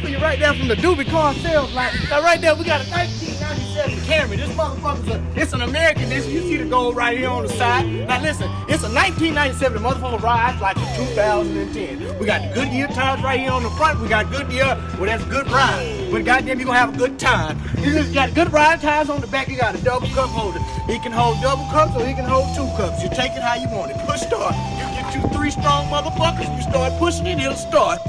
for you right there from the Doobie Car Sales Line. Now, right there, we got a 1997 Camry. This motherfucker's a, it's an American edition. You see the gold right here on the side. Now, listen, it's a 1997. Motherfucker rides like a 2010. We got the Goodyear tires right here on the front. We got Goodyear, well, that's good ride. But goddamn, you gonna have a good time. You just got good ride tires on the back. You got a double cup holder. He can hold double cups or he can hold two cups. You take it how you want it. Push start. You get you three strong motherfuckers. You start pushing it, it'll start.